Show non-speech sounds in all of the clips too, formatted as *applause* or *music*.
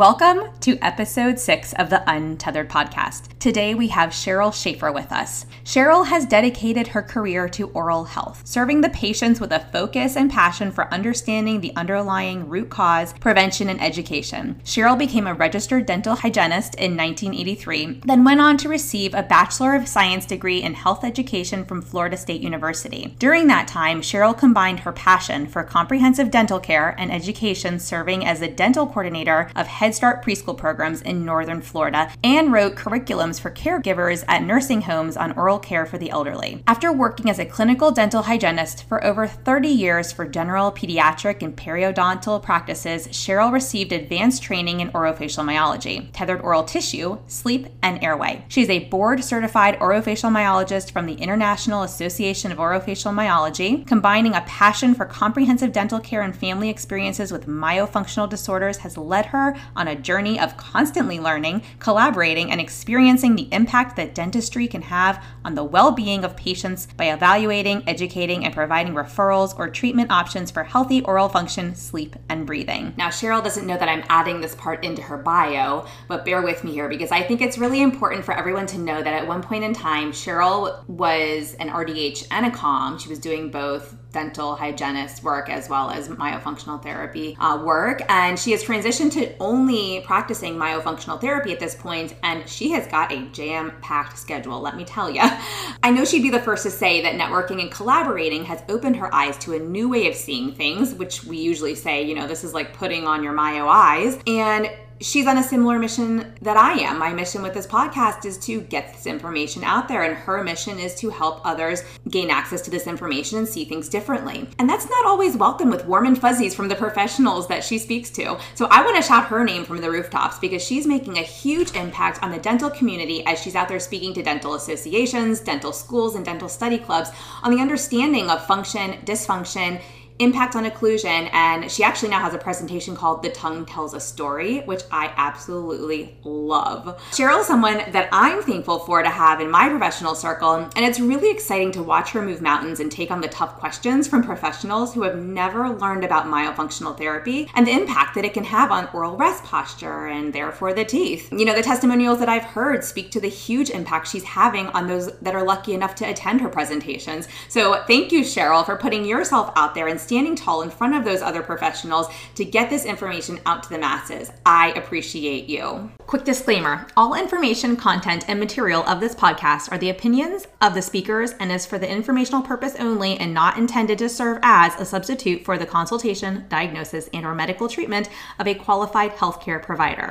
Welcome to episode six of the Untethered podcast. Today we have Cheryl Shafer with us. Cheryl has dedicated her career to oral health, serving the patients with a focus and passion for understanding the underlying root cause, prevention, and education. Cheryl became a registered dental hygienist in 1983, then went on to receive a Bachelor of Science degree in health education from Florida State University. During that time, Cheryl combined her passion for comprehensive dental care and education, serving as the dental coordinator of Head Start preschool programs in Northern Florida and wrote curriculums for caregivers at nursing homes on oral care for the elderly. After working as a clinical dental hygienist for over 30 years for general, pediatric, and periodontal practices, Cheryl received advanced training in orofacial myology, tethered oral tissue, sleep, and airway. She's a board certified orofacial myologist from the International Association of Orofacial Myology, combining a passion for comprehensive dental care and family experiences with myofunctional disorders has led her on a journey of constantly learning, collaborating, and experiencing the impact that dentistry can have on the well being of patients by evaluating, educating, and providing referrals or treatment options for healthy oral function, sleep, and breathing. Now, Cheryl doesn't know that I'm adding this part into her bio, but bear with me here because I think it's really important for everyone to know that at one point in time, Cheryl was an RDH and a COM. She was doing both dental hygienist work as well as myofunctional therapy uh, work. And she has transitioned to only practicing myofunctional therapy at this point, and she has got a jam packed schedule, let me tell you. *laughs* I know she'd be the first to say that networking and collaborating has opened her eyes to a new way of seeing things, which we usually say, you know, this is like putting on your myo eyes. And she's on a similar mission that I am. My mission with this podcast is to get this information out there, and her mission is to help others gain access to this information and see things differently. And that's not always welcome with warm and fuzzies from the professionals that she speaks to. So I want to shout her name from the rooftops because she's making a huge impact on the dental community as she's out there speaking to dental associations, dental schools, and dental study clubs on the understanding of function, dysfunction, impact on occlusion and she actually now has a presentation called the tongue tells a story which i absolutely love. Cheryl is someone that i'm thankful for to have in my professional circle and it's really exciting to watch her move mountains and take on the tough questions from professionals who have never learned about myofunctional therapy and the impact that it can have on oral rest posture and therefore the teeth. You know the testimonials that i've heard speak to the huge impact she's having on those that are lucky enough to attend her presentations. So thank you cheryl for putting yourself out there and standing tall in front of those other professionals to get this information out to the masses. I appreciate you. Quick disclaimer all information, content, and material of this podcast are the opinions of the speakers and is for the informational purpose only and not intended to serve as a substitute for the consultation, diagnosis, and or medical treatment of a qualified healthcare provider.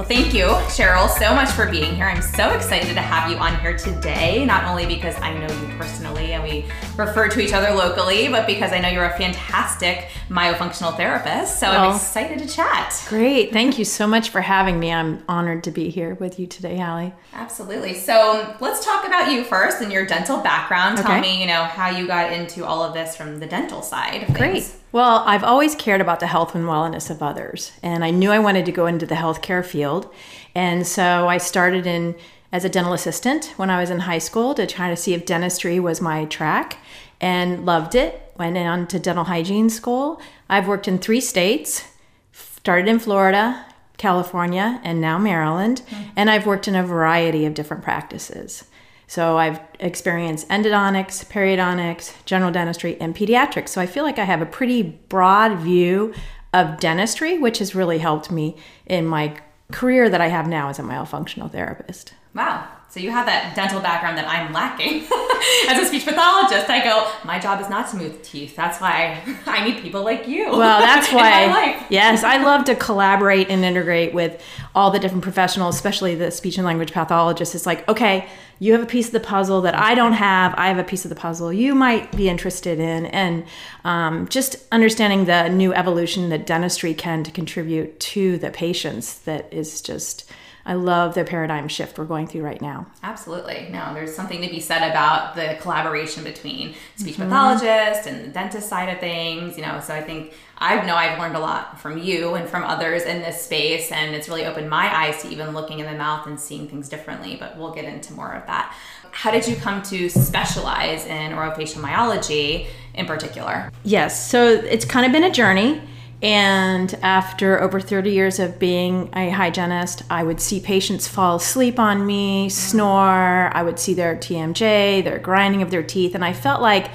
Well, thank you, Cheryl, so much for being here. I'm so excited to have you on here today, not only because I know you personally and we refer to each other locally, but because I know you're a fantastic myofunctional therapist. So I'm oh. excited to chat. Great. Thank you so much for having me. I'm honored to be here with you today, Hallie. Absolutely. So let's talk about you first and your dental background. Tell me, you know, how you got into all of this from the dental side. Great. Well, I've always cared about the health and wellness of others, and I knew I wanted to go into the healthcare field. And so I started in as a dental assistant when I was in high school to try to see if dentistry was my track and loved it. Went on to dental hygiene school. I've worked in three states, started in Florida, California, and now Maryland. Mm-hmm. And I've worked in a variety of different practices. So I've experienced endodontics, periodontics, general dentistry, and pediatrics. So I feel like I have a pretty broad view of dentistry, which has really helped me in my career that I have now as a myofunctional therapist. Wow. So you have that dental background that I'm lacking. *laughs* As a speech pathologist, I go, my job is not to move teeth. That's why *laughs* I need people like you. Well, *laughs* that's why. yes, I love to collaborate and integrate with all the different professionals, especially the speech and language pathologists. It's like, okay, you have a piece of the puzzle that I don't have. I have a piece of the puzzle you might be interested in. And um, just understanding the new evolution that dentistry can to contribute to the patients that is just I love the paradigm shift we're going through right now. Absolutely. No, there's something to be said about the collaboration between speech mm-hmm. pathologist and the dentist side of things, you know. So I think I know I've learned a lot from you and from others in this space, and it's really opened my eyes to even looking in the mouth and seeing things differently. But we'll get into more of that. How did you come to specialize in orofacial myology in particular? Yes, so it's kind of been a journey. And after over 30 years of being a hygienist, I would see patients fall asleep on me, snore. I would see their TMJ, their grinding of their teeth. And I felt like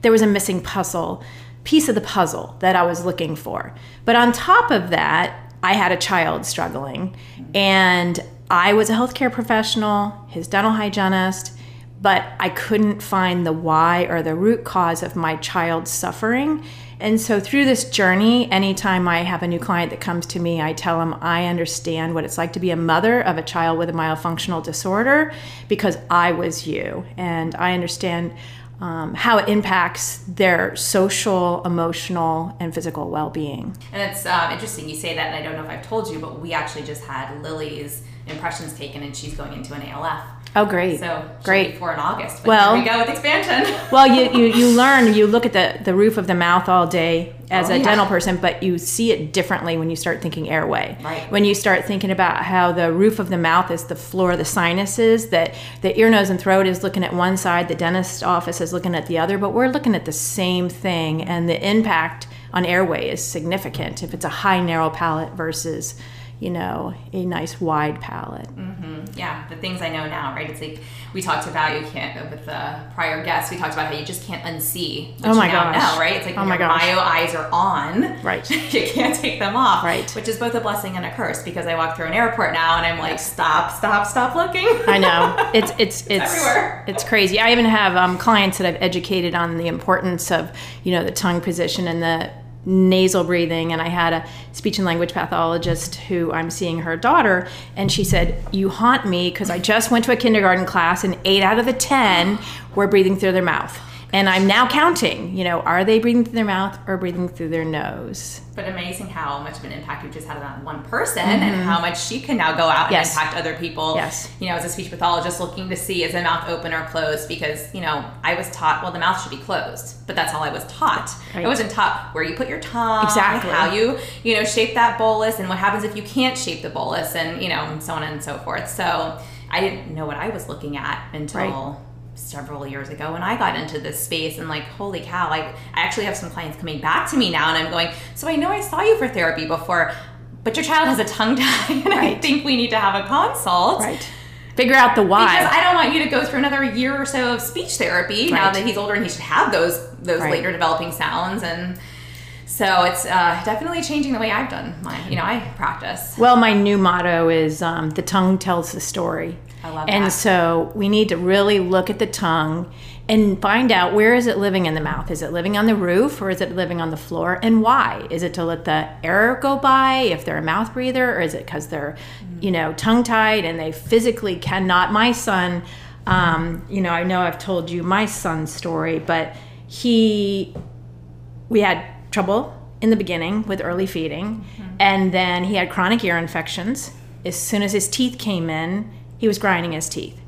there was a missing puzzle, piece of the puzzle that I was looking for. But on top of that, I had a child struggling. And I was a healthcare professional, his dental hygienist, but I couldn't find the why or the root cause of my child's suffering. And so through this journey, anytime I have a new client that comes to me, I tell them I understand what it's like to be a mother of a child with a myofunctional disorder because I was you. And I understand um, how it impacts their social, emotional, and physical well being. And it's um, interesting you say that, and I don't know if I've told you, but we actually just had Lily's impressions taken, and she's going into an ALF. Oh, great! So great for in August. well, here we go with expansion. *laughs* well, you, you you learn. You look at the the roof of the mouth all day as oh, a yeah. dental person, but you see it differently when you start thinking airway. Right. When you start thinking about how the roof of the mouth is the floor of the sinuses, that the ear, nose, and throat is looking at one side, the dentist office is looking at the other, but we're looking at the same thing, and the impact on airway is significant if it's a high narrow palate versus you know, a nice wide palate. Mm-hmm. Yeah, the things I know now, right? It's like we talked about you can't with the prior guests. We talked about how you just can't unsee. oh my gosh! Now, right? It's like oh my gosh. myo eyes are on. Right. *laughs* you can't take them off. Right. Which is both a blessing and a curse because I walk through an airport now and I'm like, stop, stop, stop looking. I know. *laughs* It's it's it's it's, everywhere. it's crazy. I even have um, clients that I've educated on the importance of you know the tongue position and the nasal breathing and i had a speech and language pathologist who i'm seeing her daughter and she said you haunt me because i just went to a kindergarten class and eight out of the ten were breathing through their mouth and I'm now counting. You know, are they breathing through their mouth or breathing through their nose? But amazing how much of an impact you've just had on that one person, mm-hmm. and how much she can now go out and yes. impact other people. Yes. You know, as a speech pathologist, looking to see is the mouth open or closed because you know I was taught well the mouth should be closed, but that's all I was taught. Right. I wasn't taught where you put your tongue, exactly how you you know shape that bolus, and what happens if you can't shape the bolus, and you know and so on and so forth. So I didn't know what I was looking at until. Right several years ago when I got into this space and like holy cow like I actually have some clients coming back to me now and I'm going so I know I saw you for therapy before but your child has a tongue *laughs* tie and right. I think we need to have a consult right figure out the why because I don't want you to go through another year or so of speech therapy right. now that he's older and he should have those those right. later developing sounds and so it's uh, definitely changing the way I've done my, you know, I practice. Well, my new motto is um, the tongue tells the story. I love and that. so we need to really look at the tongue and find out where is it living in the mouth? Is it living on the roof or is it living on the floor? And why? Is it to let the air go by if they're a mouth breather, or is it because they're, mm-hmm. you know, tongue tied and they physically cannot? My son, um, you know, I know I've told you my son's story, but he, we had trouble in the beginning with early feeding, mm-hmm. and then he had chronic ear infections. As soon as his teeth came in, he was grinding his teeth.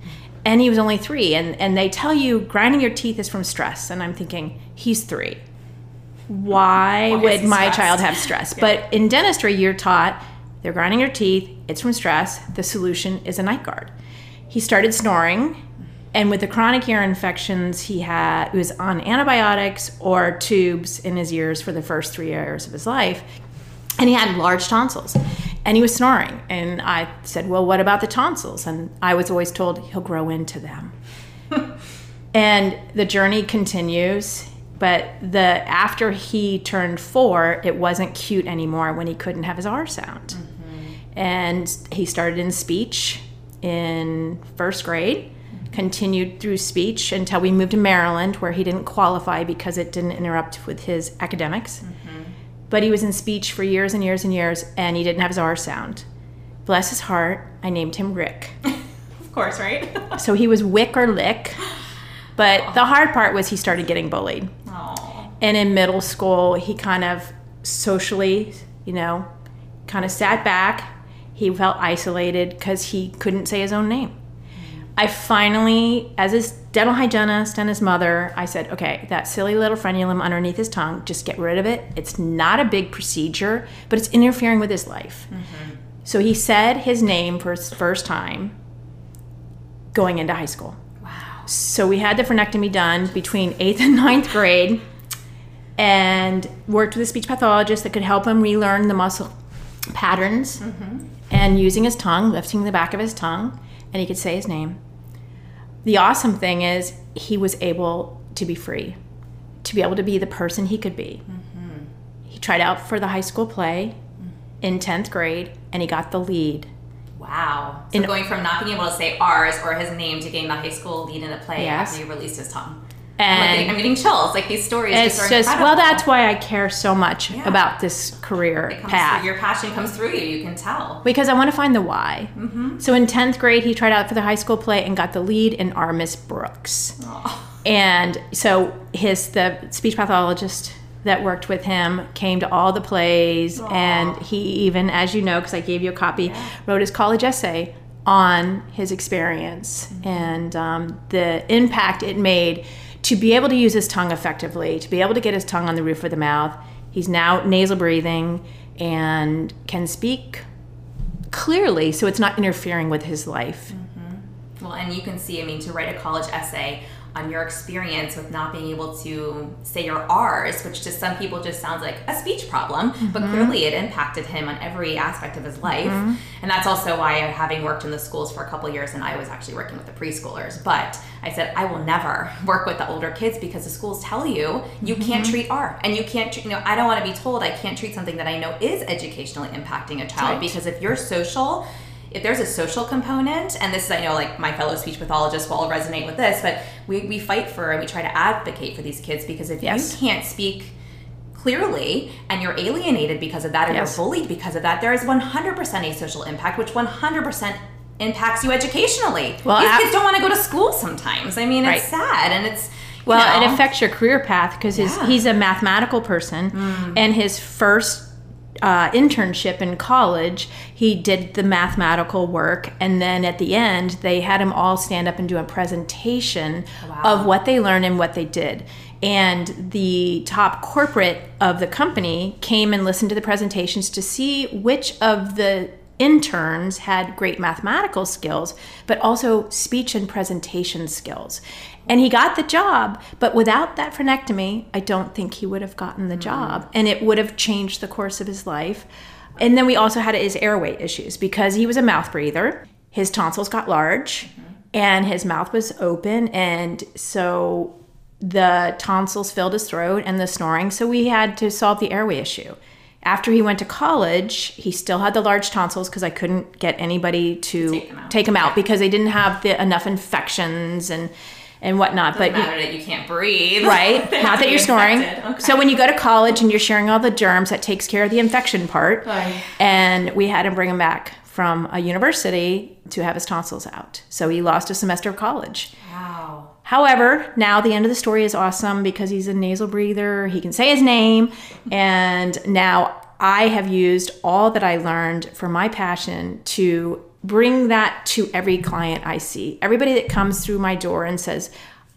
And he was only three and, and they tell you grinding your teeth is from stress and i'm thinking he's three. Why, why would my stressed? child have stress? *laughs* Yeah. but in dentistry you're taught they're grinding your teeth it's from stress the solution is a night guard. He started snoring and with the chronic ear infections he had he was on antibiotics or tubes in his ears for the first three years of his life and he had large tonsils and he was snoring. And i said well what about the tonsils? And i was always told he'll grow into them. *laughs* And the journey continues but the after he turned four it wasn't cute anymore when he couldn't have his r sound. Mm-hmm. and he started in speech in first grade continued through speech until we moved to maryland where he didn't qualify because it didn't interrupt with his academics. mm-hmm but he was in speech for years and years and years, and he didn't have his R sound. Bless his heart, I named him Rick. *laughs* Of course, right? so he was wick or lick. But the hard part was he started getting bullied. Aw. And in middle school, he kind of socially, you know, kind of sat back. He felt isolated because he couldn't say his own name. I finally, as his dental hygienist and his mother, I said, okay, that silly little frenulum underneath his tongue, just get rid of it. It's not a big procedure, but it's interfering with his life. Mm-hmm. So he said his name for his first time going into high school. Wow. So we had the frenectomy done between eighth and ninth grade and worked with a speech pathologist that could help him relearn the muscle patterns mm-hmm. and using his tongue, lifting the back of his tongue, and he could say his name. The awesome thing is he was able to be free, to be able to be the person he could be. Mm-hmm. He tried out for the high school play in 10th grade and he got the lead. Wow. So In- going from not being able to say ours or his name to getting the high school lead in a play Yes. after he released his tongue. I'm, like getting, I'm getting chills. Like these stories it's just just, well, that's why I care so much Yeah. about this career it comes path. through, your passion comes through you. You can tell. because I want to find the why. Mm-hmm. So in 10th grade, he tried out for the high school play and got the lead in Our Miss Brooks. Aw. And so his the speech pathologist that worked with him came to all the plays, and he even, as you know, because I gave you a copy, wrote his college essay on his experience Mm-hmm. and um, the impact it made to be able to use his tongue effectively, to be able to get his tongue on the roof of the mouth. He's now nasal breathing and can speak clearly, so it's not interfering with his life. Mm-hmm. Well, and you can see, I mean, to write a college essay on your experience with not being able to say your R's, which to some people just sounds like a speech problem, but mm-hmm. clearly it impacted him on every aspect of his life. Mm-hmm. And that's also why, having worked in the schools for a couple years, and I was actually working with the preschoolers, but I said, I will never work with the older kids because the schools tell you you can't mm-hmm. treat R. And you can't, treat, you know, I don't want to be told I can't treat something that I know is educationally impacting a child Right. because if you're social, if there's a social component, and this is, I know, like my fellow speech pathologists will all resonate with this, but we, we fight for and we try to advocate for these kids because if Yes. you can't speak clearly and you're alienated because of that or Yes. you're bullied because of that, there is 100% a social impact, which 100% impacts you educationally. Well, these ab- kids don't want to go to school sometimes. I mean, Right. it's sad and it's. Well, know, it affects your career path because Yeah. Mm. he's a mathematical person, and his first uh, internship in college, he did the mathematical work, and then at the end, they had him all stand up and do a presentation Wow. of what they learned and what they did. And the top corporate of the company came and listened to the presentations to see which of the interns had great mathematical skills, but also speech and presentation skills. And he got the job, but without that frenectomy, I don't think he would have gotten the mm-hmm. job. And it would have changed the course of his life. And then we also had his airway issues because he was a mouth breather. His tonsils got large mm-hmm. and his mouth was open. And so the tonsils filled his throat and the snoring. So we had to solve the airway issue. After he went to college, he still had the large tonsils because I couldn't get anybody to Take them out. take him out because they didn't have the enough infections and and whatnot. doesn't but you- matter that you can't breathe. right, *laughs* not that you're snoring. Okay. So when you go to college and you're sharing all the germs, that takes care of the infection part. And we had him bring him back from a university to have his tonsils out. So he lost a semester of college. Wow. However, now the end of the story is awesome because he's a nasal breather. He can say his name. And now I have used all that I learned for my passion to bring that to every client I see. Everybody that comes through my door and says,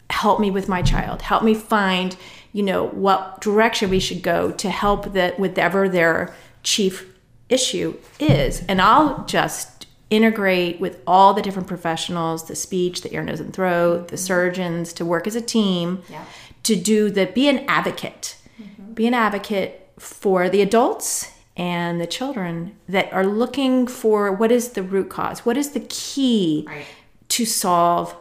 help me with my child, help me find, you know, what direction we should go to help that whatever their chief issue is. And I'll just integrate with all the different professionals the speech the ear nose and throat the mm-hmm. surgeons to work as a team Yeah. to do the be an advocate mm-hmm. be an advocate for the adults and the children that are looking for what is the root cause what is the key Right. to solve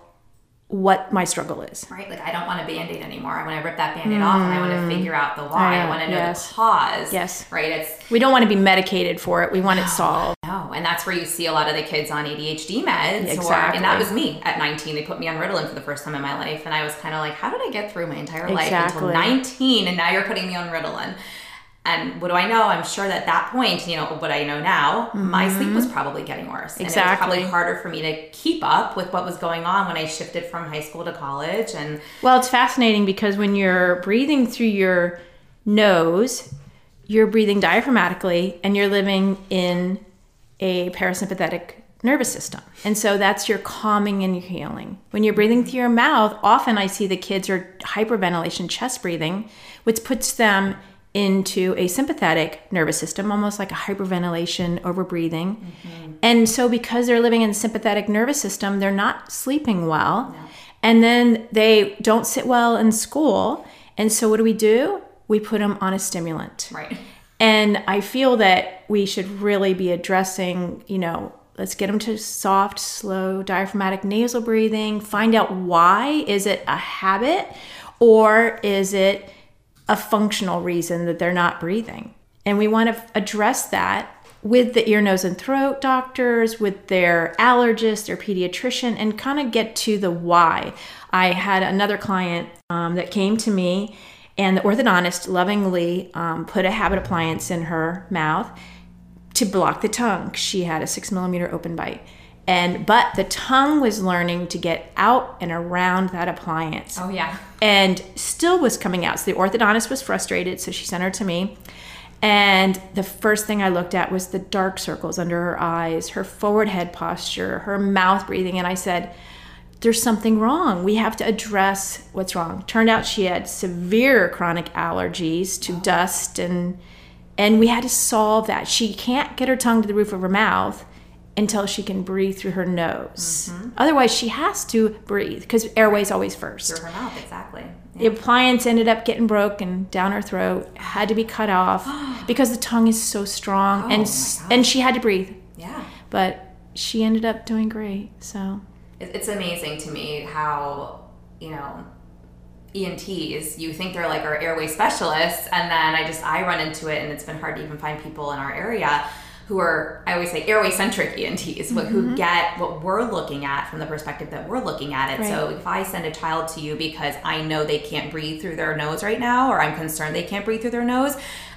what my struggle is Right, like I don't want a band-aid anymore. I want to rip that band-aid off and I want to mm. figure out the why. I Yeah, want to know yes. the cause. Yes. Right. It's we don't want to be medicated for it we want it solved no, and that's where you see a lot of the kids on ADHD meds. Or, Exactly. and that was me at 19. They put me on Ritalin for the first time in my life, and I was kind of like, how did I get through my entire life until 19? And now you're putting me on Ritalin. And what do I know? I'm sure that at that point, you know, what I know now, my mm-hmm. sleep was probably getting worse. And it was probably harder for me to keep up with what was going on when I shifted from high school to college. And Well, it's fascinating because when you're breathing through your nose, you're breathing diaphragmatically and you're living in a parasympathetic nervous system. And so that's your calming and your healing. When you're breathing through your mouth, often I see the kids are hyperventilation chest breathing, which puts them into a sympathetic nervous system, almost like a hyperventilation, overbreathing. Mm-hmm. And so, because they're living in the sympathetic nervous system, they're not sleeping well. And then they don't sit well in school. And so, what do we do? We put them on a stimulant. right. And I feel that we should really be addressing, you know, let's get them to soft, slow, diaphragmatic nasal breathing. Find out why. Is it a habit or is it a functional reason that they're not breathing? And we want to address that with the ear, nose, and throat doctors, with their allergist, their pediatrician, and kind of get to the why. I had another client um, that came to me, and the orthodontist lovingly um, put a habit appliance in her mouth to block the tongue. She had a six millimeter open bite. And but the tongue was learning to get out and around that appliance Oh, yeah. and still was coming out. So the orthodontist was frustrated, so she sent her to me. And the first thing I looked at was the dark circles under her eyes, her forward head posture, her mouth breathing. And I said, There's something wrong. We have to address what's wrong. Turned out she had severe chronic allergies to oh. dust and and we had to solve that. She can't get her tongue to the roof of her mouth until she can breathe through her nose. Mm-hmm. Otherwise, she has to breathe because airway's always first. Through her mouth, exactly. The appliance ended up getting broken down her throat, had to be cut off *gasps* because the tongue is so strong, oh, and oh and she had to breathe. Yeah. But she ended up doing great. So It's amazing to me how, you know, ENTs, you think they're like our airway specialists, and then I just, I run into it, and it's been hard to even find people in our area who are, I always say, airway centric ENTs, but who mm-hmm. get what we're looking at from the perspective that we're looking at it. So if I send a child to you because I know they can't breathe through their nose right now, or I'm concerned they can't breathe through their nose,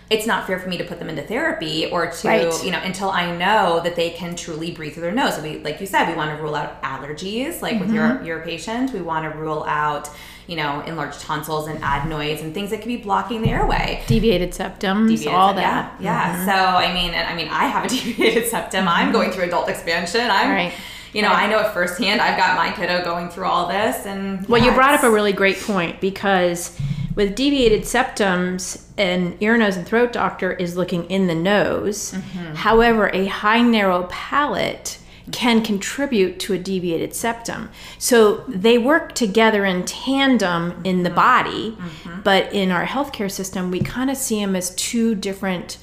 it's not fair for me to put them into therapy or to, Right. you know, until I know that they can truly breathe through their nose. So we, like you said, we want to rule out allergies, like with Mm-hmm. your your patient. We want to rule out, you know, enlarged tonsils and adenoids and things that could be blocking the airway. deviated Deviated all septum, that. Mm-hmm. Yeah, yeah. So I mean, and I mean, I have a *laughs* deviated septum. I'm going through adult expansion. I'm, Right. you know, I know it firsthand. I've got my kiddo going through all this, and Well, yeah, you brought up a really great point because with deviated septums, an ear, nose, and throat doctor is looking in the nose. Mm-hmm. However, a high narrow palate can contribute to a deviated septum. So they work together in tandem in the mm-hmm. body, mm-hmm. but in our healthcare system, we kind of see them as two different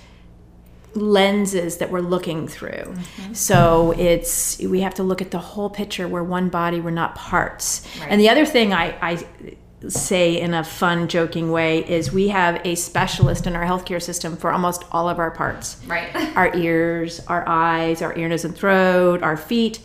lenses that we're looking through. So it's we have to look at the whole picture. We're one body, we're not parts. And the other thing I, I say in a fun, joking way is we have a specialist in our healthcare system for almost all of our parts. right. *laughs* Our ears, our eyes, our ear, nose, and throat, our feet.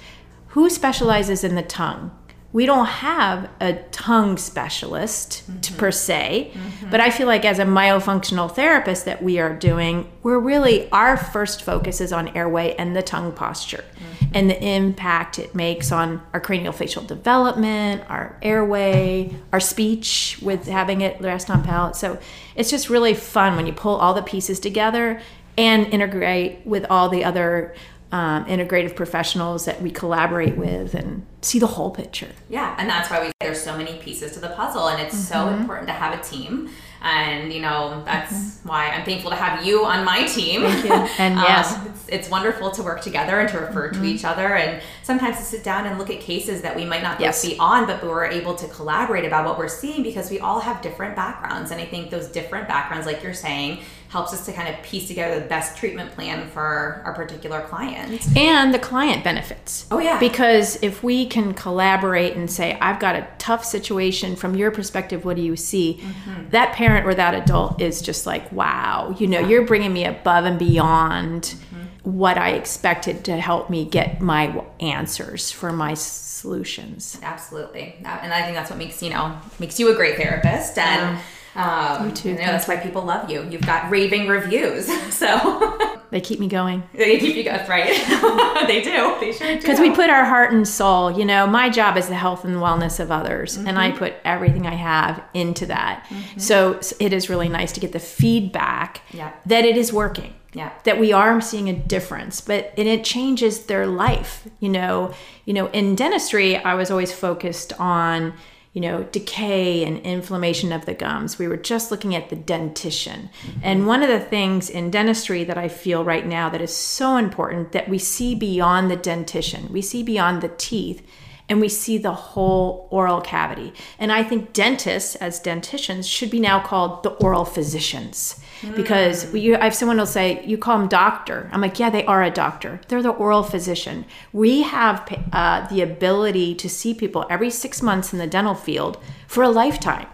Who specializes in the tongue? We don't have a tongue specialist to, mm-hmm. per se, mm-hmm. but I feel like as a myofunctional therapist that we are doing, we're really our first focus is on airway and the tongue posture mm-hmm. and the impact it makes on our cranial facial development, our airway, our speech with having it rest on palate. So it's just really fun when you pull all the pieces together and integrate with all the other um, integrative professionals that we collaborate with and see the whole picture. Yeah, and that's why we there's so many pieces to the puzzle, and it's so Mm-hmm. important to have a team. And you know that's why I'm thankful to have you on my team. Thank you. *laughs* And Um, yes. Mm-hmm. it's, it's wonderful to work together and to refer to each other, and sometimes to sit down and look at cases that we might not Yes. be on, but we're able to collaborate about what we're seeing because we all have different backgrounds, and I think those different backgrounds, like you're saying, helps us to kind of piece together the best treatment plan for our particular client. And the client benefits. Oh, yeah. Because if we can collaborate and say, I've got a tough situation from your perspective, what do you see? Mm-hmm. That parent or that adult is just like, wow, you know, you're bringing me above and beyond Mm-hmm. what I expected to help me get my answers for my solutions. Absolutely, Uh, and I think that's what makes you know makes you a great therapist. And Um, you too. You know, that's why people love you. You've got raving reviews. *laughs* So they keep me going. *laughs* They keep you going, right? *laughs* they do. They sure do. Because we put our heart and soul. You know, my job is the health and wellness of others, mm-hmm. and I put everything I have into that. Mm-hmm. So it is really nice to get the feedback yeah. that it is working. Yeah. That we are seeing a difference, but and it changes their life. You know, you know, in dentistry, I was always focused on you know, decay and inflammation of the gums. We were just looking at the dentition. Mm-hmm. And one of the things in dentistry that I feel right now that is so important that we see beyond the dentition, we see beyond the teeth, and we see the whole oral cavity. And I think dentists, as denticians, should be now called the oral physicians because mm. we, I have someone will say, "You call them doctor." I'm like, "Yeah, they are a doctor. They're the oral physician. We have uh, the ability to see people every six months in the dental field for a lifetime."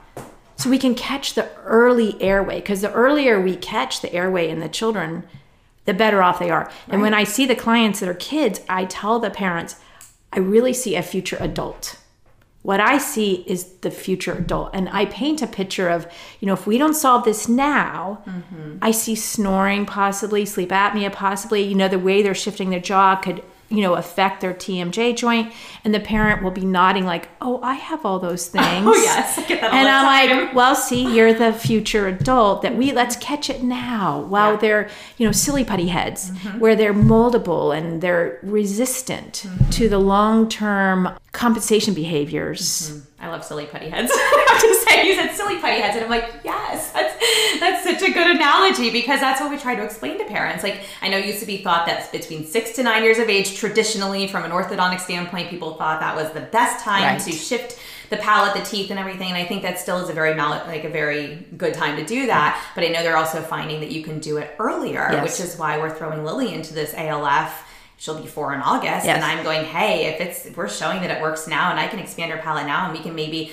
So we can catch the early airway because the earlier we catch the airway in the children, the better off they are. Right. And when I see the clients that are kids, I tell the parents, I really see a future adult. What I see is the future adult. And I paint a picture of, you know, if we don't solve this now, mm-hmm. I see snoring possibly, sleep apnea possibly, you know, the way they're shifting their jaw could you know, affect their TMJ joint, and the parent will be nodding like, "Oh, I have all those *laughs* things." Oh yes, get that. and I'm time. like, "Well, see, you're the future adult that we let's catch it now while yeah. they're, you know, silly putty heads, mm-hmm. where they're moldable and they're resistant mm-hmm. to the long term compensation behaviors." Mm-hmm I love silly putty heads. *laughs* I have to say, you said silly putty heads, and I'm like, yes, that's that's such a good analogy because that's what we try to explain to parents. Like, I know it used to be thought that between six to nine years of age, traditionally, from an orthodontic standpoint, people thought that was the best time right. to shift the palate, the teeth, and everything. And I think that still is a very mal- like a very good time to do that. But I know they're also finding that you can do it earlier, yes. which is why we're throwing Lily into this ALF she'll be four in August. Yes. And I'm going, hey, if it's if we're showing that it works now and I can expand her palate now and we can maybe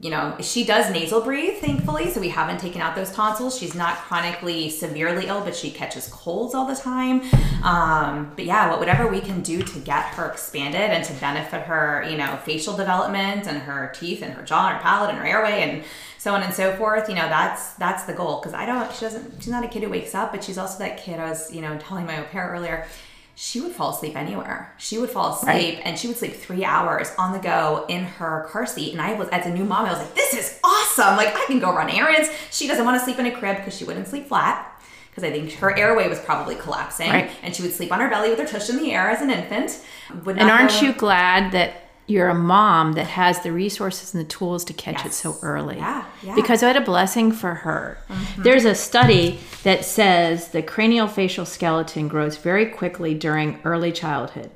you know, she does nasal breathe, thankfully, so we haven't taken out those tonsils. She's not chronically severely ill, but she catches colds all the time. Um, but yeah, whatever we can do to get her expanded and to benefit her, you know, facial development and her teeth and her jaw and her palate and her airway and so on and so forth. You know, that's that's the goal. Because I don't, she doesn't, she's not a kid who wakes up, but she's also that kid I was, you know, telling my au pair earlier she would fall asleep anywhere. She would fall asleep right. and she would sleep three hours on the go in her car seat. And I was, as a new mom, I was like, this is awesome. Like, I can go run errands. She doesn't want to sleep in a crib because she wouldn't sleep flat because I think her airway was probably collapsing. Right. And she would sleep on her belly with her tush in the air as an infant. and aren't go- you glad that you're a mom that has the resources and the tools to catch yes. it so early. Yeah, yeah. Because what a blessing for her. Mm-hmm. There's a study that says the craniofacial skeleton grows very quickly during early childhood.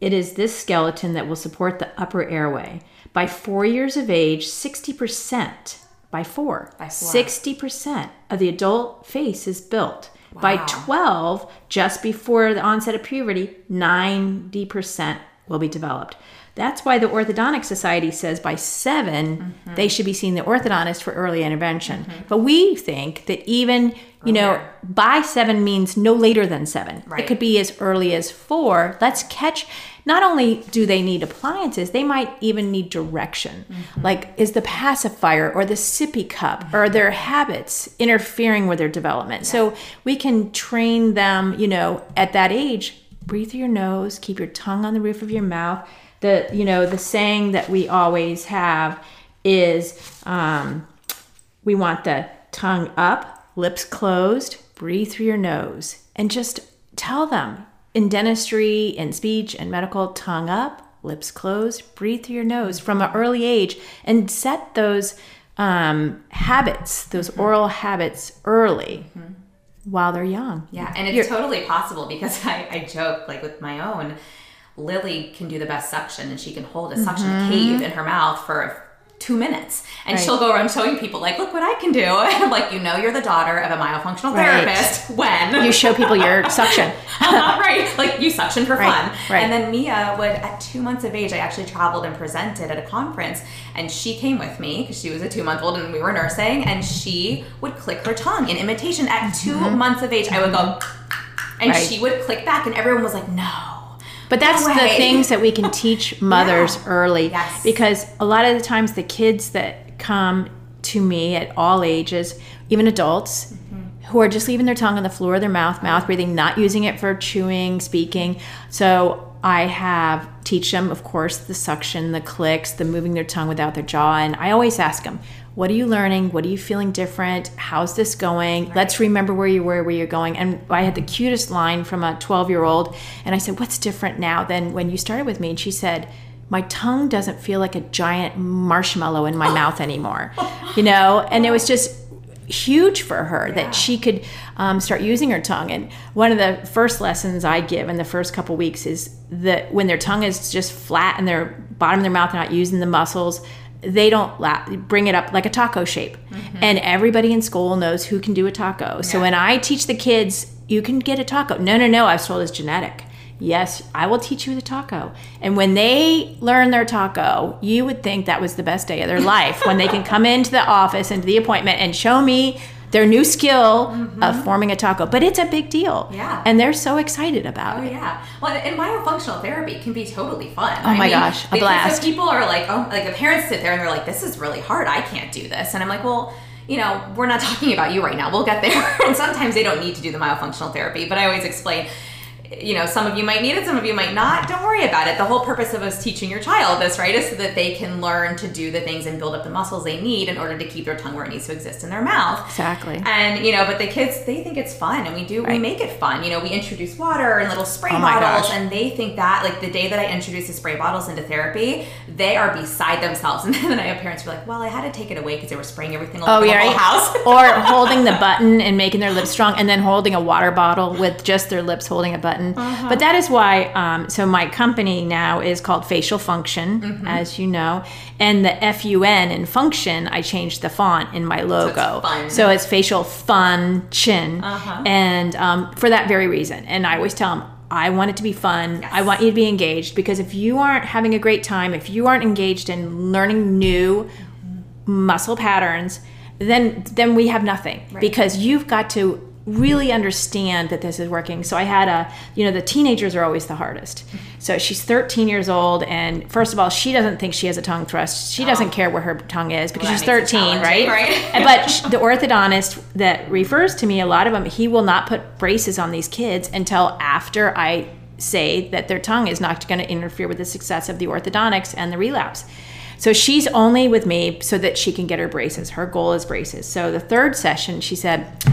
It is this skeleton that will support the upper airway. By four years of age, 60%, by four, by four. 60% of the adult face is built. Wow. By 12, just before the onset of puberty, 90% will be developed. That's why the Orthodontic Society says by 7 mm-hmm. they should be seeing the orthodontist for early intervention. Mm-hmm. But we think that even, you know, by seven means no later than seven. Right. It could be as early as four. Let's catch. Not only do they need appliances, they might even need direction. Mm-hmm. Like, is the pacifier or the sippy cup or mm-hmm. their habits interfering with their development? Yeah. So we can train them, you know, at that age. Breathe through your nose, keep your tongue on the roof of your mouth the you know the saying that we always have is um, we want the tongue up, lips closed, breathe through your nose, and just tell them in dentistry, in speech, and medical, tongue up, lips closed, breathe through your nose from an early age, and set those um, habits, those mm-hmm. oral habits early. Mm-hmm. While they're young. Yeah, and it's You're, totally possible because *laughs* I, I joke like with my own Lily can do the best suction and she can hold a suction mm-hmm. cave in her mouth for two minutes and right. she'll go around showing people like look what i can do and *laughs* like you know you're the daughter of a myofunctional right. therapist *laughs* when you show people your *laughs* suction right like you suction for right. fun right. and then mia would at two months of age i actually traveled and presented at a conference and she came with me because she was a two month old and we were nursing and she would click her tongue in imitation at 2 mm-hmm. months of age i would go and she would click back and everyone was like no but that's no the things that we can teach *laughs* mothers yeah. early yes. because a lot of the times the kids that come to me at all ages, even adults. Mm-hmm. Who are just leaving their tongue on the floor of their mouth, mouth breathing, not using it for chewing, speaking. So I have teach them, of course, the suction, the clicks, the moving their tongue without their jaw. And I always ask them, what are you learning? What are you feeling different? How's this going? Right. Let's remember where you were, where you're going. And I had the cutest line from a 12 year old. And I said, What's different now than when you started with me? And she said, my tongue doesn't feel like a giant marshmallow in my mouth anymore *laughs* you know and it was just huge for her yeah. that she could um, start using her tongue and one of the first lessons i give in the first couple weeks is that when their tongue is just flat and their bottom of their mouth they're not using the muscles they don't la- bring it up like a taco shape mm-hmm. and everybody in school knows who can do a taco yeah. so when i teach the kids you can get a taco no no no i was told it's genetic Yes, I will teach you the taco. And when they learn their taco, you would think that was the best day of their life when they can come *laughs* into the office, into the appointment, and show me their new skill mm-hmm. of forming a taco. But it's a big deal. Yeah. And they're so excited about oh, it. Oh, yeah. Well, and myofunctional therapy can be totally fun. Oh, I my mean, gosh. A blast. people are like, oh, like the parents sit there and they're like, this is really hard. I can't do this. And I'm like, well, you know, we're not *laughs* talking about you right now. We'll get there. *laughs* and sometimes they don't need to do the myofunctional therapy, but I always explain you know, some of you might need it, some of you might not. Don't worry about it. The whole purpose of us teaching your child this, right, is so that they can learn to do the things and build up the muscles they need in order to keep their tongue where it needs to exist in their mouth. Exactly. And you know, but the kids they think it's fun, and we do right. we make it fun. You know, we introduce water and little spray oh bottles, and they think that like the day that I introduce the spray bottles into therapy, they are beside themselves. *laughs* And then I have parents who are like, "Well, I had to take it away because they were spraying everything all oh, over yeah, the whole house," or holding the *laughs* button and making their lips strong, and then holding a water bottle with just their lips holding a button. Uh-huh. But that is why, um, so my company now is called Facial Function, mm-hmm. as you know. And the F U N in function, I changed the font in my logo. So it's, so it's Facial Function. Uh-huh. And um, for that very reason. And I always tell them, I want it to be fun. Yes. I want you to be engaged because if you aren't having a great time, if you aren't engaged in learning new muscle patterns, then then we have nothing right. because you've got to really understand that this is working. So I had a, you know, the teenagers are always the hardest. So she's 13 years old, and first of all, she doesn't think she has a tongue thrust. She doesn't oh. care where her tongue is because well, she's 13, right? right? *laughs* but the orthodontist that refers to me, a lot of them, he will not put braces on these kids until after I say that their tongue is not going to interfere with the success of the orthodontics and the relapse. So she's only with me so that she can get her braces. Her goal is braces. So the third session, she said,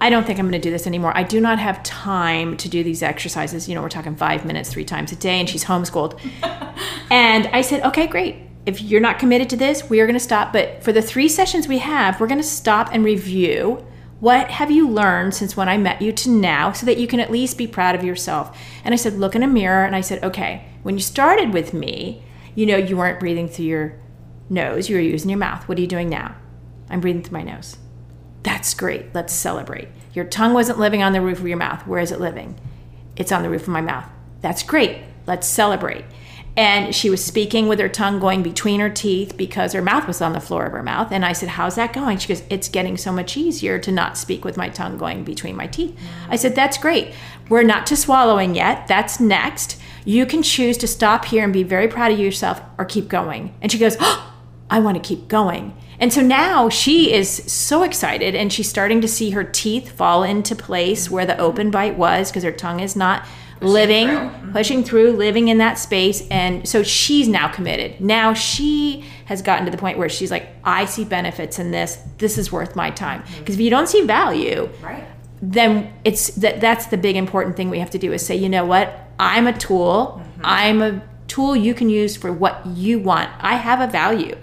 I don't think I'm going to do this anymore. I do not have time to do these exercises. You know, we're talking five minutes, three times a day, and she's homeschooled. *laughs* and I said, okay, great. If you're not committed to this, we are going to stop. But for the three sessions we have, we're going to stop and review what have you learned since when I met you to now so that you can at least be proud of yourself. And I said, look in a mirror. And I said, okay, when you started with me, you know, you weren't breathing through your nose, you were using your mouth. What are you doing now? I'm breathing through my nose. That's great. Let's celebrate. Your tongue wasn't living on the roof of your mouth. Where is it living? It's on the roof of my mouth. That's great. Let's celebrate. And she was speaking with her tongue going between her teeth because her mouth was on the floor of her mouth. And I said, How's that going? She goes, It's getting so much easier to not speak with my tongue going between my teeth. I said, That's great. We're not to swallowing yet. That's next. You can choose to stop here and be very proud of yourself or keep going. And she goes, oh, *gasps* I want to keep going. And so now she is so excited and she's starting to see her teeth fall into place where the open bite was because her tongue is not pushing living, through. Mm-hmm. pushing through, living in that space. And so she's now committed. Now she has gotten to the point where she's like, I see benefits in this. This is worth my time. Because mm-hmm. if you don't see value, right. then it's that that's the big important thing we have to do is say, you know what? I'm a tool. Mm-hmm. I'm a tool you can use for what you want. I have a value.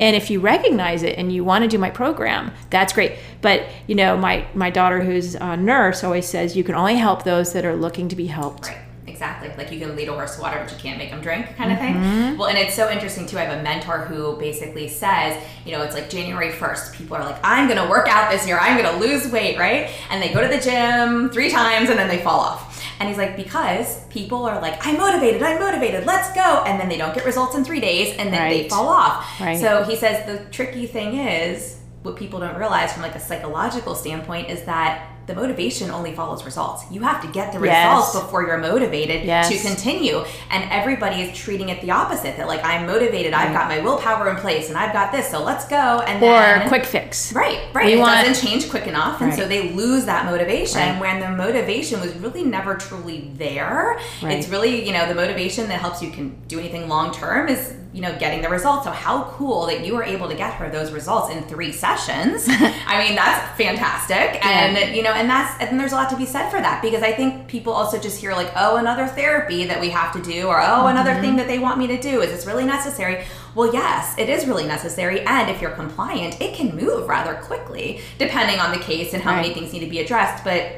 And if you recognize it and you want to do my program, that's great. But you know, my my daughter who's a nurse always says you can only help those that are looking to be helped. Right. Exactly. Like you can lead a horse to water, but you can't make them drink, kind of mm-hmm. thing. Well, and it's so interesting too. I have a mentor who basically says, you know, it's like January 1st. People are like, I'm going to work out this year. I'm going to lose weight, right? And they go to the gym three times and then they fall off and he's like, because people are like, I'm motivated, I'm motivated, let's go. And then they don't get results in three days and then right. they fall off. Right. So he says the tricky thing is, what people don't realize from like a psychological standpoint is that the motivation only follows results. You have to get the Yes. results before you're motivated Yes. to continue. And everybody is treating it the opposite. That like I'm motivated, I've got my willpower in place, and I've got this, so let's go. And Or then, quick fix. Right, right. We it want- doesn't change quick enough, and so they lose that motivation Right. when the motivation was really never truly there. Right. It's really, you know, the motivation that helps you can do anything long term is, you know, getting the results. So how cool that you were able to get her those results in three sessions. *laughs* I mean, that's fantastic. And Yeah. you know, and that's and there's a lot to be said for that because I think people also just hear like, oh, another therapy that we have to do, or oh, another Mm-hmm. thing that they want me to do. Is this really necessary? Well, yes, it is really necessary. And if you're compliant, it can move rather quickly, depending on the case and how many things need to be addressed. But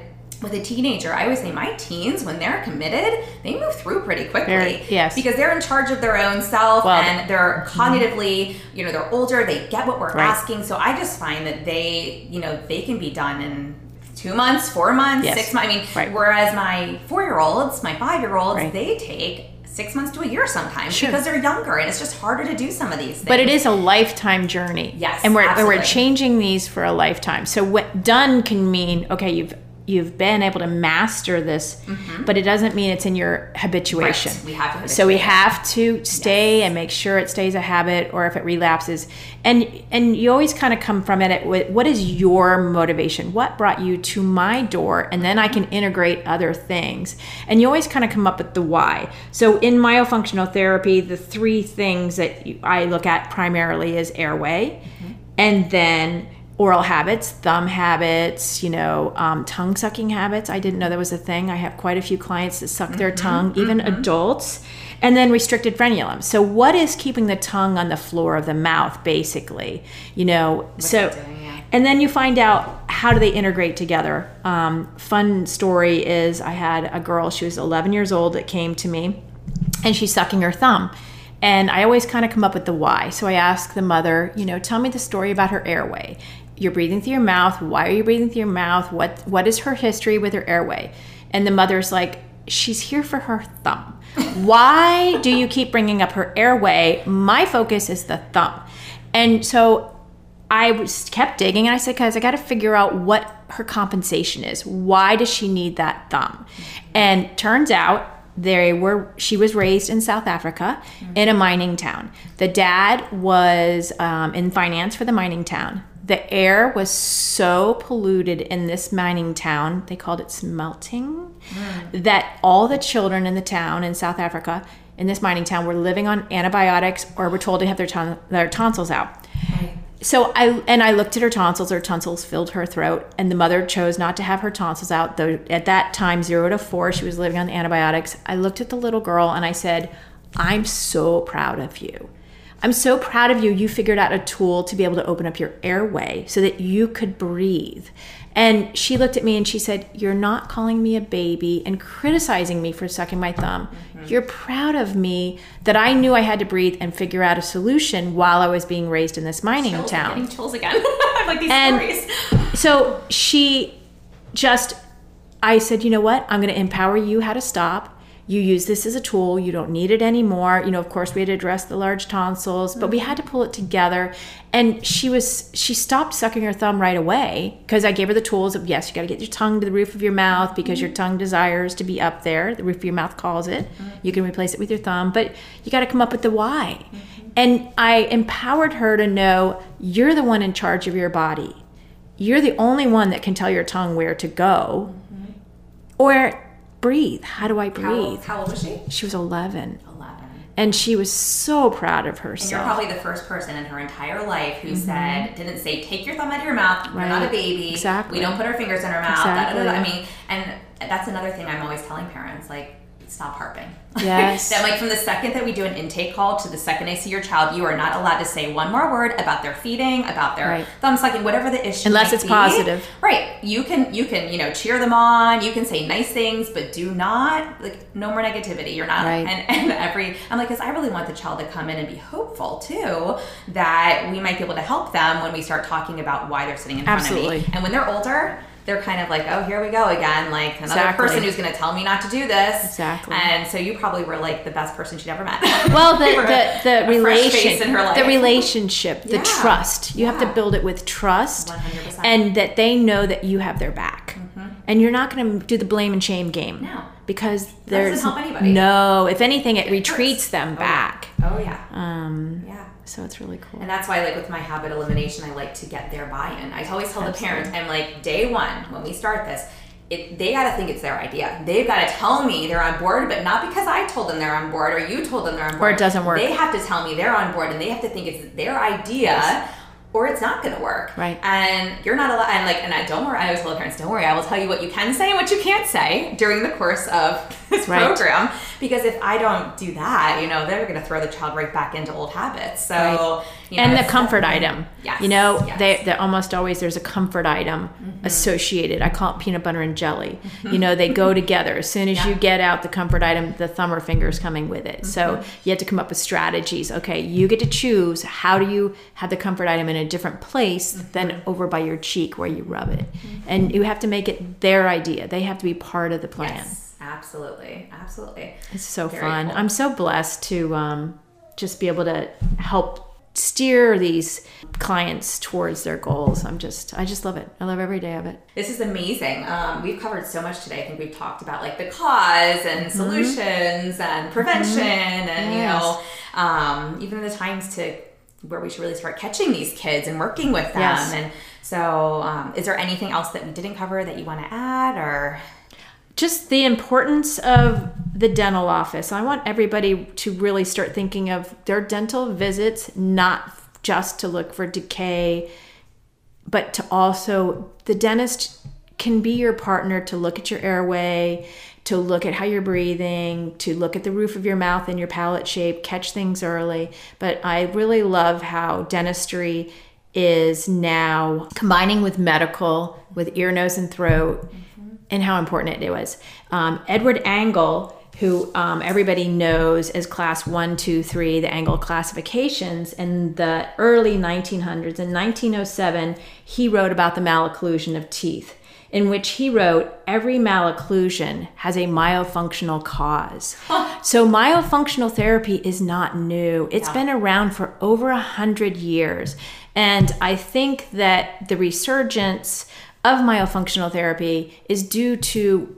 with a teenager, I always say my teens, when they're committed, they move through pretty quickly. Very- yes. Because they're in charge of their own self Well, and they're mm-hmm. cognitively, you know, they're older, they get what we're Right. asking. So I just find that they, you know, they can be done in two months, four months, Yes. six months. I mean, Right. whereas my four year olds, my five year olds, Right. they take six months to a year sometimes Sure. because they're younger and it's just harder to do some of these things. But it is a lifetime journey. Yes, and we're absolutely. we're changing these for a lifetime. So what done can mean okay, you've you've been able to master this, but it doesn't mean it's in your habituation. Mm-hmm. Right. We have So we have to stay and make sure it stays a habit, or if it relapses, and and you always kind of come from it with what is your motivation? What brought you to my door? And then I can integrate other things, and you always kind of come up with the why. So in myofunctional therapy, the three things that you- I look at primarily is airway, and then oral habits, thumb habits, you know, um, tongue sucking habits. I didn't know that was a thing. I have quite a few clients that suck their tongue, even adults. And then restricted frenulum. So, what is keeping the tongue on the floor of the mouth, basically? You know, so. doing, yeah. And then you find out how do they integrate together. Um, fun story is I had a girl, she was 11 years old, that came to me and she's sucking her thumb. And I always kind of come up with the why. So I ask the mother, you know, tell me the story about her airway. You're breathing through your mouth. Why are you breathing through your mouth? What what is her history with her airway? And the mother's like, she's here for her thumb. Why do you keep bringing up her airway? My focus is the thumb. And so I was kept digging and I said, guys, I got to figure out what her compensation is. Why does she need that thumb? And turns out they were she was raised in South Africa in a mining town. The dad was um, in finance for the mining town. The air was so polluted in this mining town, they called it smelting, hmm. that all the children in the town in South Africa, in this mining town, were living on antibiotics or were told to have their, ton- their tonsils out. So I and I looked at her tonsils. Her tonsils filled her throat, and the mother chose not to have her tonsils out. Though at that time, zero to four, she was living on antibiotics. I looked at the little girl and I said, "I'm so proud of you. I'm so proud of you. You figured out a tool to be able to open up your airway so that you could breathe." And she looked at me and she said, You're not calling me a baby and criticizing me for sucking my thumb. Mm-hmm. You're proud of me that I knew I had to breathe and figure out a solution while I was being raised in this mining Chills, I'm town. Getting chills again. *laughs* I like these And- stories. So she just, I said, you know what? I'm going to empower you how to stop. You use this as a tool. You don't need it anymore. You know, of course, we had to address the large tonsils, but we had to pull it together. And she was, she stopped sucking her thumb right away because I gave her the tools of yes, you got to get your tongue to the roof of your mouth because your tongue desires to be up there. The roof of your mouth calls it. You can replace it with your thumb, but you got to come up with the why. And I empowered her to know you're the one in charge of your body you're the only one that can tell your tongue where to go or breathe how do i breathe how old was she? she was 11 11. and she was so proud of And you're probably the first person in her entire life who said, didn't say, take your thumb out of your mouth. You're not a Mm-hmm. Baby. Exactly. We don't put our fingers in our mouth. Da. I mean, and that's another thing I'm always telling parents, like, stop harping. Yes. *laughs* that like from the second that we do an intake call to the second I see your child, you are not allowed to say one more word about their feeding, about their Right. thumb sucking, whatever the issue. Unless it's be. positive. Right. You can you can, you know, cheer them on, you can say nice things, but do not like no more negativity. You're not Right. and, and every I'm like, because I really want the child to come in and be hopeful too, that we might be able to help them when we start talking about why they're sitting in front of me. And when they're older, they're kind of like, oh, here we go again, like another Exactly. person who's going to tell me not to do this. Exactly. And so you probably were like the best person she'd ever met. *laughs* well the *laughs* the, the a relation face in her life. the relationship the Yeah. trust you have to build it with trust 100%. and that they know that you have their back Mm-hmm. And you're not going to do the blame and shame game. No. Because there's help anybody. no, if anything, it, retreats hurts. them back. Oh yeah. Um, Yeah. So it's really cool. And that's why, like with my habit elimination, I like to get their buy-in. I always tell the parents, I'm like, day one when we start this, it, they got to think it's their idea. They've got to tell me they're on board, but not because I told them they're on board or you told them they're on board. Or it doesn't work. They have to tell me they're on board, and they have to think it's their idea. Or it's not going to work, Right. And you're not allowed. And like, and I don't worry. I always tell the parents, "Don't worry. I will tell you what you can say and what you can't say during the course of *laughs* this Right. program." Because if I don't do that, you know, they're going to throw the child right back into old habits. So, Right. You know, and the comfort item. Yes, You know, yes. Mm-hmm. they, they almost always there's a comfort item associated. I call it peanut butter and jelly. You know, they go together. As soon as you get out the comfort item, the thumb or finger is coming with it. So Mm-hmm. you have to come up with strategies. Okay, you get to choose how do you have the comfort item in a different place Mm-hmm. than over by your cheek where you rub it. And you have to make it their idea. They have to be part of the plan. Yes, absolutely, absolutely. It's so Very fun. cool. I'm so blessed to um, just be able to help steer these clients towards their goals. I'm just, I just love it. I love every day of it. This is amazing. Um, we've covered so much today. I think we've talked about like the cause and solutions and prevention and you know um, even the times to where we should really start catching these kids and working with them. Yes. And so, um, is there anything else that we didn't cover that you want to add or? Just the importance of the dental office. I want everybody to really start thinking of their dental visits not just to look for decay, but to also, the dentist can be your partner to look at your airway, to look at how you're breathing, to look at the roof of your mouth and your palate shape, catch things early. But I really love how dentistry is now combining with medical, with ear, nose, and throat, and how important it was. Um, Edward Angle, who um, everybody knows as class one, two, three, the Angle classifications, in the early 1900s, in 1907, he wrote about the malocclusion of teeth in which he wrote every malocclusion has a myofunctional cause. so myofunctional therapy is not new. It's Yeah. been around for over a hundred years. And I think that the resurgence of myofunctional therapy is due to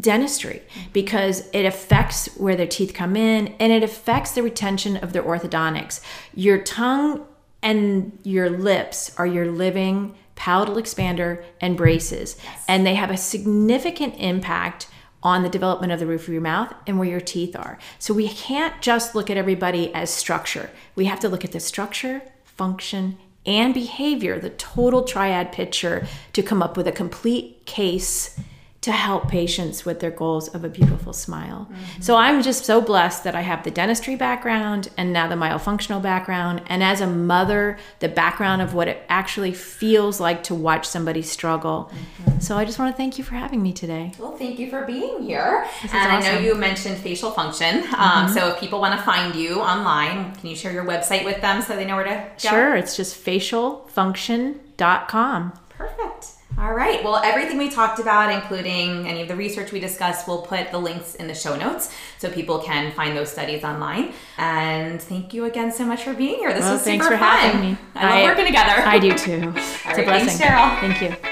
dentistry because it affects where their teeth come in and it affects the retention of their orthodontics. Your tongue and your lips are your living palatal expander and braces, and they have a significant impact on the development of the roof of your mouth and where your teeth are. So we can't just look at everybody as structure. We have to look at the structure, function, and behavior, the total triad picture, to come up with a complete case to help patients with their goals of a beautiful smile. So I'm just so blessed that I have the dentistry background and now the myofunctional background. And as a mother, the background of what it actually feels like to watch somebody struggle. So I just want to thank you for having me today. Well, thank you for being here. and I know you mentioned facial function. Um, so if people want to find you online, can you share your website with them so they know where to go? Sure, it's just facialfunction.com. All right. Well, everything we talked about, including any of the research we discussed, we'll put the links in the show notes so people can find those studies online. And thank you again so much for being here. This Well, was thanks super for fun. having me. I love I- working together. I do too. It's right, a thanks, blessing. Cheryl. Thank you.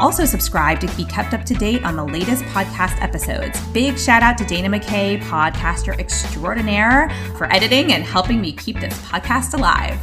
also subscribe to be kept up to date on the latest podcast episodes. Big shout out to Dana McKay, podcaster extraordinaire, for editing and helping me keep this podcast alive.